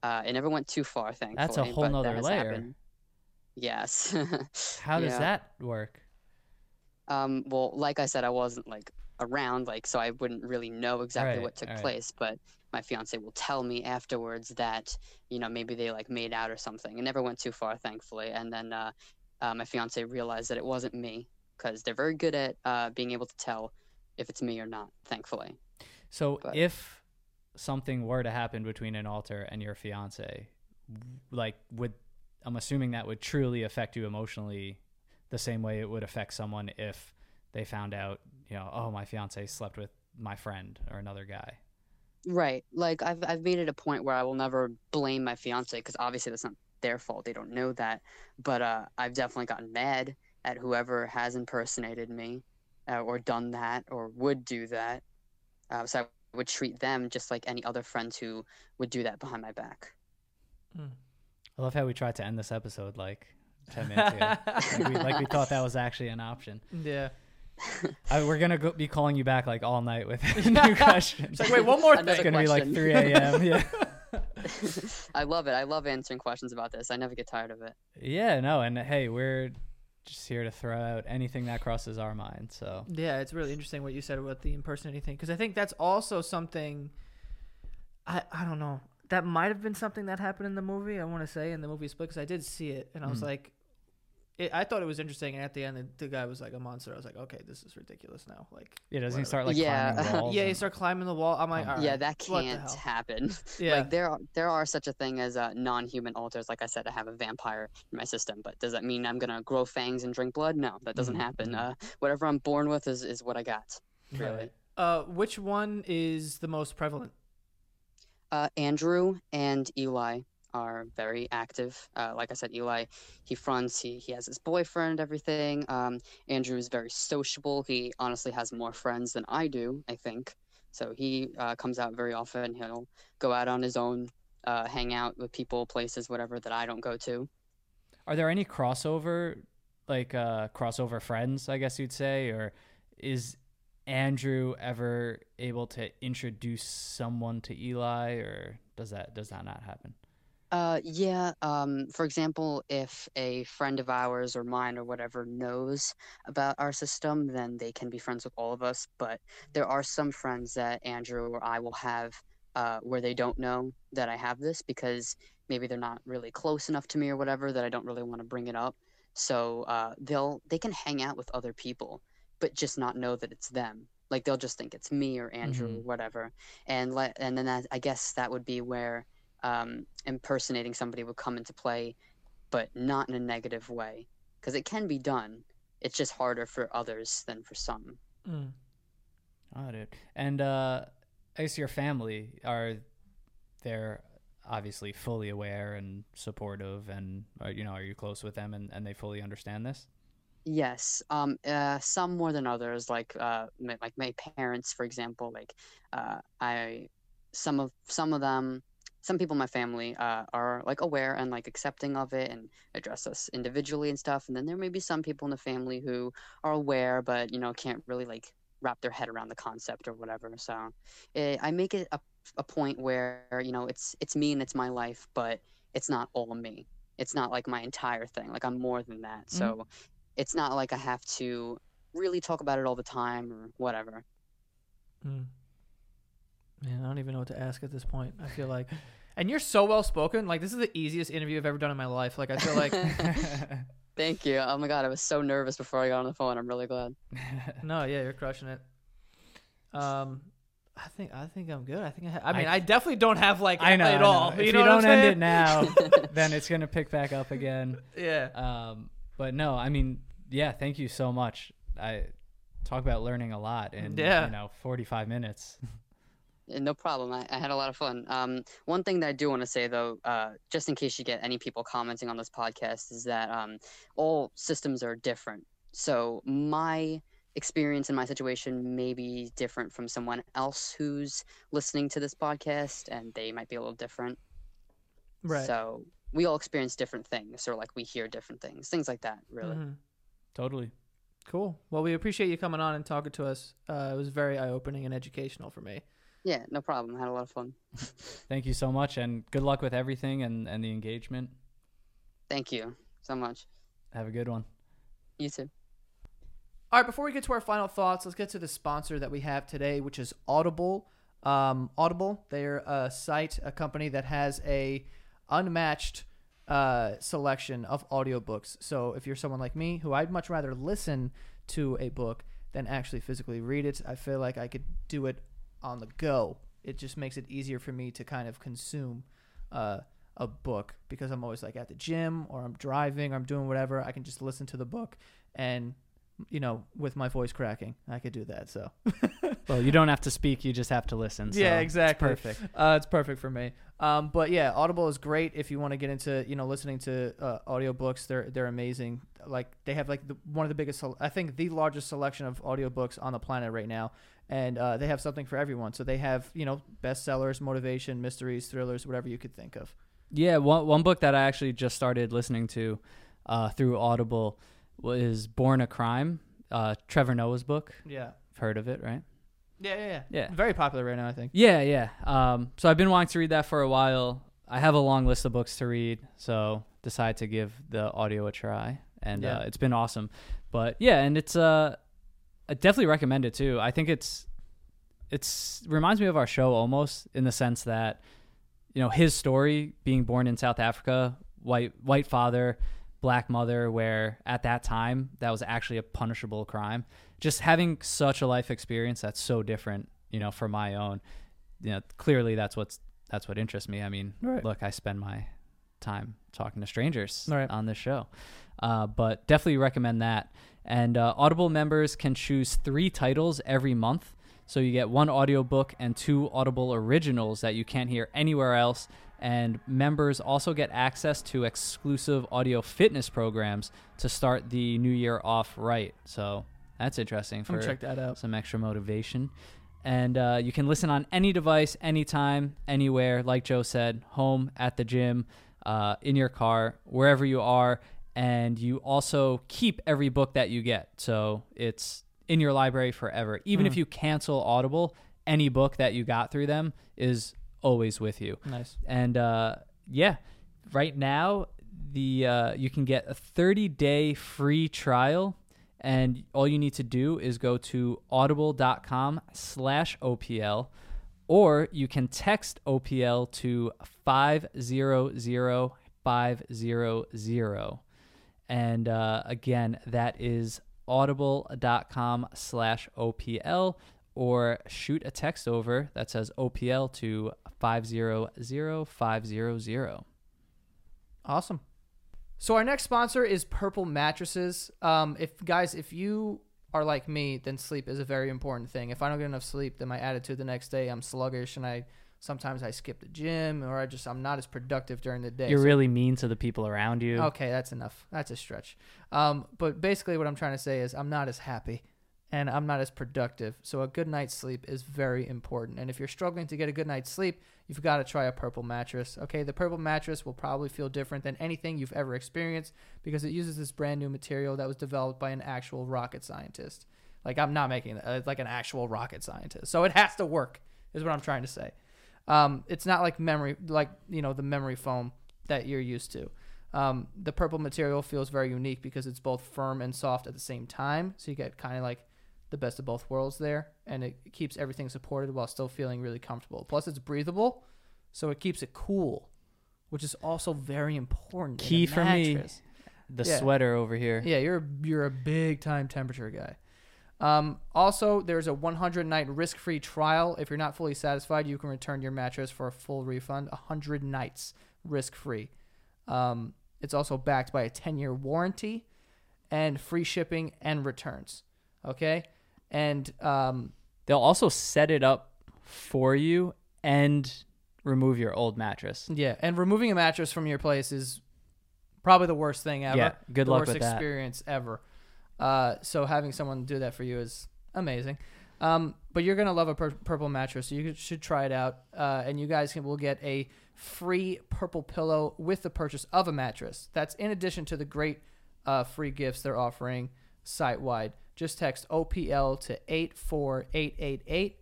Uh, it never went too far, thankfully. That's a whole but nother has layer. happened. Yes. How does Yeah. that work? Um, well, like I said, I wasn't like around, like so I wouldn't really know exactly Right, what took right. place. But my fiance will tell me afterwards that you know maybe they like made out or something. It never went too far, thankfully. And then uh, uh, my fiance realized that it wasn't me because they're very good at uh, being able to tell if it's me or not. Thankfully. So But- if something were to happen between an alter and your fiance, like would I'm assuming that would truly affect you emotionally the same way it would affect someone if they found out, you know, oh my fiance slept with my friend or another guy. Right. Like I've I've made it a point where I will never blame my fiance because obviously that's not their fault. They don't know that. But uh, I've definitely gotten mad at whoever has impersonated me, uh, or done that, or would do that. Uh, so I would treat them just like any other friends who would do that behind my back. I love how we tried to end this episode like 10 minutes ago. like, we, like we thought that was actually an option. Yeah. I, we're going to go, be calling you back like all night with new questions. Like, wait, one more Another It's going to be like 3 a.m. Yeah. I love it. I love answering questions about this. I never get tired of it. Yeah, no, and hey, we're just here to throw out anything that crosses our mind. So Yeah, it's really interesting what you said about the impersonating thing because I think that's also something. I I don't know. That might have been something that happened in the movie. I want to say in the movie Split because I did see it and I was Mhm. like, it, I thought it was interesting. And at the end, the, the guy was like a monster. I was like, okay, this is ridiculous now. Like, yeah, doesn't he Whatever. start like Yeah. climbing walls? yeah, he start climbing the wall. I'm like, all right, yeah, that can't happen. yeah, Like there are there are such a thing as uh, non-human alters. Like I said, I have a vampire in my system, but does that mean I'm gonna grow fangs and drink blood? No, that doesn't Mhm, happen. mhm. Uh, whatever I'm born with is is what I got. Really. Right. uh, which one is the most prevalent? Uh, Andrew and Eli are very active. Uh, like I said, Eli, he fronts. He he has his boyfriend. Everything. Um, Andrew is very sociable. He honestly has more friends than I do. I think. So he uh, comes out very often. He'll go out on his own uh, hang out with people, places, whatever that I don't go to. Are there any crossover, like uh, crossover friends, I guess you'd say, or is Andrew ever able to introduce someone to Eli, or does that does that not happen? Uh, yeah. Um, for example, if a friend of ours or mine or whatever knows about our system, then they can be friends with all of us. But there are some friends that Andrew or I will have uh, where they don't know that I have this because maybe they're not really close enough to me or whatever that I don't really want to bring it up. So uh, they'll they can hang out with other people, but just not know that it's them. Like they'll just think it's me or Andrew Mhm. or whatever. And let and then that, I guess that would be where um, impersonating somebody would come into play, but not in a negative way, because it can be done. It's just harder for others than for some. Mm. Oh, dude. And uh, I guess your family are they're obviously fully aware and supportive, and uh, you know, are you close with them, and, and they fully understand this? Yes, um, uh, some more than others. Like, uh, my, like my parents, for example. Like, uh, I, some of some of them, some people in my family, uh, are like aware and like accepting of it and address us individually and stuff. And then there may be some people in the family who are aware, but you know, can't really like wrap their head around the concept or whatever. So, eh, I make it a a point where you know it's it's me and it's my life, but it's not all me. It's not like my entire thing. Like I'm more than that. So it's not like I have to really talk about it all the time or whatever. Mm. Man, I don't even know what to ask at this point. I feel like, and you're so well spoken. Like this is the easiest interview I've ever done in my life. Like I feel like, Thank you. Oh my god, I was so nervous before I got on the phone. I'm really glad. no, yeah, you're crushing it. Um, I think I think I'm good. I think I, ha- I mean I- I, definitely don't have like I know. at I know. all. If you you, know what I'm don't end it now, then it's gonna pick back up again. Yeah. Um, but no, I mean, yeah, thank you so much. I talk about learning a lot in Yeah. you know 45 minutes. Yeah, No problem. I, I had a lot of fun. Um, one thing that I do want to say though, uh, just in case you get any people commenting on this podcast, is that um, all systems are different. So my experience in my situation may be different from someone else who's listening to this podcast, and they might be a little different. Right. So we all experience different things, or like we hear different things, things like that. Really. Mhm. Totally. Cool. Well, we appreciate you coming on and talking to us. Uh, it was very eye opening and educational for me. Yeah, no problem. I had a lot of fun. Thank you so much, and good luck with everything and and the engagement. Thank you so much. Have a good one. You too. All right, before we get to our final thoughts, let's get to the sponsor that we have today, which is Audible. Um, Audible, they're a site, a company that has a unmatched uh, selection of audiobooks. So if you're someone like me, who I'd much rather listen to a book than actually physically read it, I feel like I could do it on the go. It just makes it easier for me to kind of consume uh, a book because I'm always like at the gym or I'm driving or I'm doing whatever. I can just listen to the book and you know, with my voice cracking, I could do that. So Well, you don't have to speak; you just have to listen. So Yeah, it's exactly. perfect. uh, it's perfect for me. Um, but yeah, Audible is great if you want to get into you know listening to uh, audiobooks. They're they're amazing. Like they have like the, one of the biggest, I think the largest selection of audiobooks on the planet right now, and uh, they have something for everyone. So they have you know bestsellers, motivation, mysteries, thrillers, whatever you could think of. Yeah, one one book that I actually just started listening to uh, through Audible was Born a Crime, uh, Trevor Noah's book. Yeah. I've heard of it, right? Yeah, yeah, yeah. Yeah. Very popular right now, I think. Yeah, yeah. Um, so I've been wanting to read that for a while. I have a long list of books to read, so decided to give the audio a try, and Yeah. uh, it's been awesome. But yeah, and it's uh, I definitely recommend it too. I think it's it's reminds me of our show almost in the sense that you know his story being born in South Africa, white white father, black mother, where at that time that was actually a punishable crime. Just having such a life experience that's so different, you know, from my own. You know, clearly that's what's that's what interests me. I mean, Right. look, I spend my time talking to strangers Right. on this show, uh, but definitely recommend that. And uh, Audible members can choose three titles every month. So you get one audiobook and two Audible originals that you can't hear anywhere else. And members also get access to exclusive audio fitness programs to start the new year off right. So that's interesting for check that out. some extra motivation. And uh, you can listen on any device, anytime, anywhere. Like Joe said, home, at the gym, uh, in your car, wherever you are. And you also keep every book that you get. So it's in your library forever. Even if you cancel Audible, any book that you got through them is always with you. Nice. And uh, yeah, right now the uh, you can get a 30 day free trial, and all you need to do is go to audible.com slash OPL, or you can text OPL to 500500. And uh, again, that is audible.com slash OPL or shoot a text over that says OPL to 500500. Awesome. So our next sponsor is Purple Mattresses. Um, if guys, if you are like me, then sleep is a very important thing. If I don't get enough sleep, then my attitude the next day, I'm sluggish, and I sometimes I skip the gym, or I just I'm not as productive during the day. You're So- really mean to the people around you. Okay, that's enough. That's a stretch. Um, but basically, what I'm trying to say is I'm not as happy and I'm not as productive. So a good night's sleep is very important. And if you're struggling to get a good night's sleep, you've got to try a purple mattress. Okay, the purple mattress will probably feel different than anything you've ever experienced because it uses this brand new material that was developed by an actual rocket scientist. Like I'm not making that, uh, like an actual rocket scientist. So it has to work. Is what I'm trying to say. Um, it's not like memory, like you know the memory foam that you're used to. Um, the purple material feels very unique because it's both firm and soft at the same time. So you get kind of like the best of both worlds there, and it keeps everything supported while still feeling really comfortable. Plus, it's breathable, so it keeps it cool, which is also very important. Key for me. The Yeah. sweater over here. Yeah, you're you're a big time temperature guy. Um, also, there's a 100 night risk free trial. If you're not fully satisfied, you can return your mattress for a full refund. 100 nights risk free. Um, it's also backed by a 10 year warranty and free shipping and returns. Okay, and um, They'll also set it up for you and remove your old mattress. yeah, and removing a mattress from your place is probably the worst thing ever. Yeah, good the luck worst with that. experience ever. Uh, so having someone do that for you is amazing. Um, but you're gonna love a pur- purple mattress, so you should try it out. Uh, and you guys can will get a free purple pillow with the purchase of a mattress. That's in addition to the great uh, free gifts they're offering site wide. Just text OPL to eight four eight eight eight.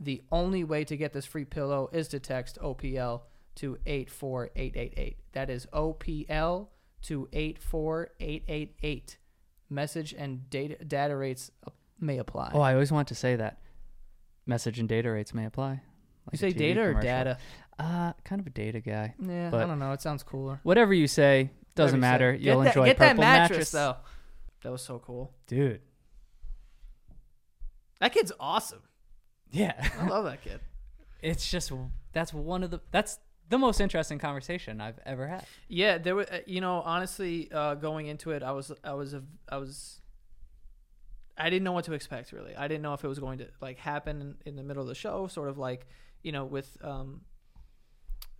The only way to get this free pillow is to text OPL to 84888. That is OPL to 84888. Message and data, data rates may apply. Oh, I always want to say that. Message and data rates may apply. you Like a say data or data? Uh, kind of a data guy. Yeah, I don't know. It sounds cooler. Whatever you say, doesn't Whatever you matter. get that, enjoy get purple that mattress, though. That was so cool. dude. That kid's awesome. Yeah, I love that kid. it's just that's one of the that's the most interesting conversation I've ever had. Yeah, there was. You know, honestly, uh, going into it, I was, I was, a, I was. I didn't know what to expect. Really, I didn't know if it was going to like happen in, in the middle of the show, sort of like, you know, with um,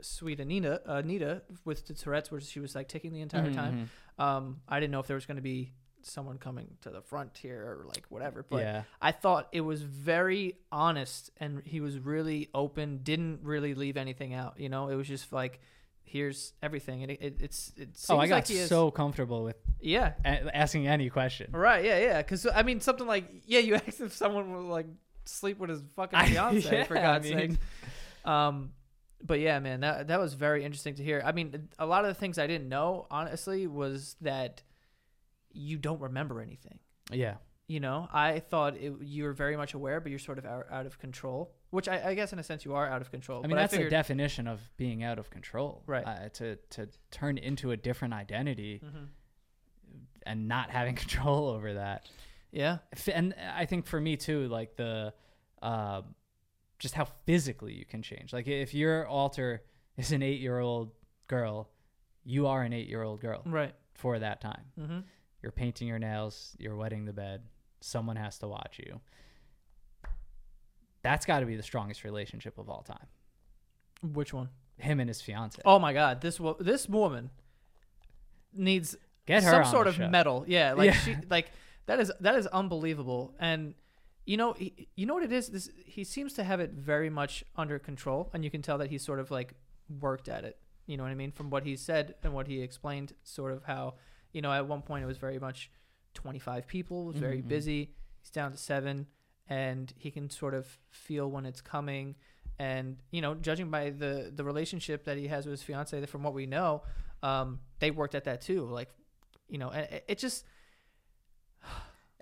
sweet Anita, Anita with the Tourette's, where she was like ticking the entire Mhm, time. Um, I didn't know if there was going to be someone coming to the front here or like whatever. But yeah, I thought it was very honest and he was really open, didn't really leave anything out. You know, it was just like, here's everything. And it, it, it's, it seems oh, I got like is, so comfortable with yeah. a- asking any question. Right. Yeah. Yeah. Cause I mean, something like, yeah, you asked if someone would like sleep with his fucking I- fiance for yeah, I God's mean- sake. Um, but yeah, man, that, that was very interesting to hear. I mean, a lot of the things I didn't know, honestly, was that you don't remember anything. Yeah, you know i thought it, you were very much aware but you're sort of out, out of control which I, I guess in a sense you are out of control I mean but that's I figured, the definition of being out of control, Right. Uh, to to turn into a different identity Mhm. and not having control over that. yeah and I think for me too, like the, uh, just how physically you can change. Like if your alter is an eight-year-old girl, you are an eight-year-old girl right for that time. mm-hmm. You're painting your nails. You're wetting the bed. Someone has to watch you. That's got to be the strongest relationship of all time. which one? Him and his fiance. Oh my god this wo- this woman needs Get her some sort of show. medal yeah like Yeah. she like that is that is unbelievable and you know, he, you know what it is. This he seems to have it very much under control, and you can tell that he's sort of like worked at it. You know what I mean? From what he said and what he explained, sort of how you know at one point it was very much 25 people, was very Mhm. busy. He's down to seven, and he can sort of feel when it's coming. And you know, judging by the the relationship that he has with his fiance, from what we know, um, they worked at that too. Like, you know, and it, it just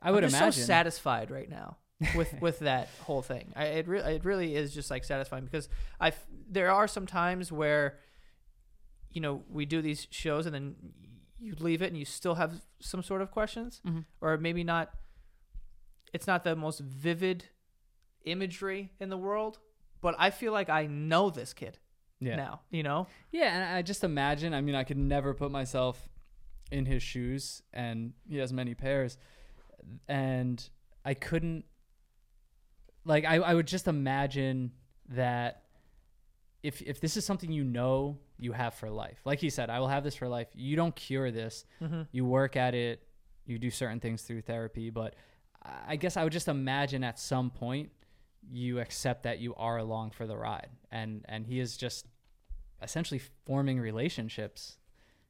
I would I'm just imagine. so satisfied right now with with that whole thing. I, it really it really is just like satisfying because I there are some times where you know we do these shows and then you leave it and you still have some sort of questions Mhm. or maybe not. It's not the most vivid imagery in the world, but I feel like I know this kid yeah. now. You know, Yeah, and I just imagine. I mean, I could never put myself in his shoes, and he has many pairs, and I couldn't. Like, I, I would just imagine that if if this is something you know you have for life, like he said, I will have this for life. You don't cure this. mm-hmm. You work at it. You do certain things through therapy, but I guess I would just imagine at some point you accept that you are along for the ride, and and he is just essentially forming relationships,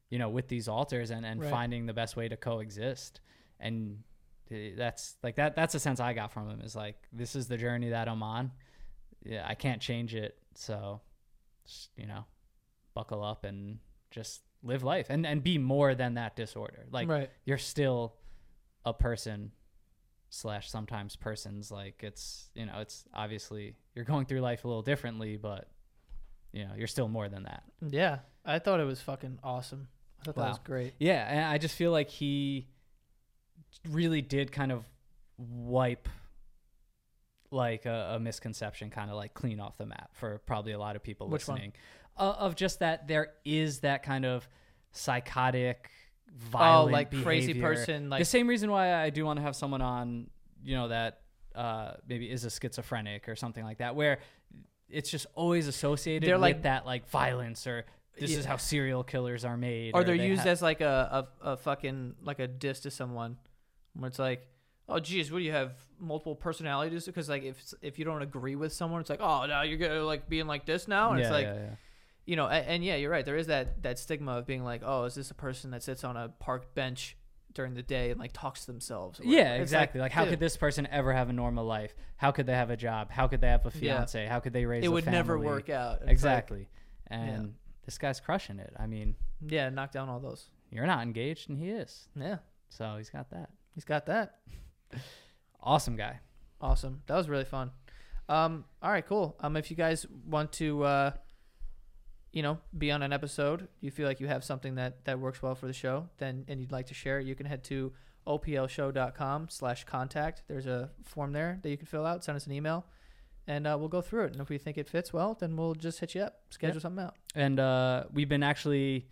you know, with these alters and and Right. finding the best way to coexist, and eh, that's like that. That's the sense I got from him is like this is the journey that I'm on. Yeah, I can't change it, so you know, buckle up and just live life and and be more than that disorder. Like right. you're still a person slash sometimes persons like it's you know it's obviously you're going through life a little differently but you know you're still more than that Yeah, I thought it was fucking awesome. I thought that was great. yeah and i just feel like he really did kind of wipe like a, a misconception kind of like clean off the map for probably a lot of people Which listening. Uh, of just that there is that kind of psychotic violent oh, like crazy person, like the same reason why I do want to have someone on, you know, that uh, maybe is a schizophrenic or something like that, where it's just always associated They're with like- that like violence or this is how serial killers are made. or they're they used as like a, a a fucking like a diss to someone, where it's like, oh geez, what do you have multiple personalities? Because like if if you don't agree with someone, it's like, oh now you're gonna like being like this now, and yeah, it's like, yeah, yeah. you know, and, and yeah, you're right. There is that that stigma of being like, oh, is this a person that sits on a park bench during the day and like talks to themselves? Yeah, exactly. Like, how dude, could this person ever have a normal life? How could they have a job? How could they have a Yeah. fiance? How could they raise it would never work out. It's like, Exactly. and this guy's crushing it. I mean, yeah, knock down all those. you're not engaged, and he is. Yeah, So he's got that. he's got that. Awesome guy. Awesome. That was really fun. Um, all right, cool. Um, if you guys want to, uh, you know, be on an episode, you feel like you have something that that works well for the show, then and you'd like to share, it, you can head to oplshow.com slash contact. There's a form there that you can fill out. Send us an email, and uh, we'll go through it. And if we think it fits well, then we'll just hit you up, schedule something out. and uh, we've been actually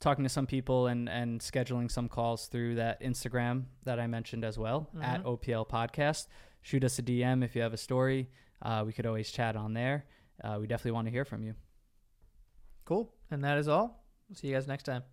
talking to some people and and scheduling some calls through that Instagram that I mentioned as well at Mhm. OPL Podcast. Shoot us a DM if you have a story. Uh, we could always chat on there. Uh, we definitely want to hear from you. Cool. And that is all. We'll see you guys next time.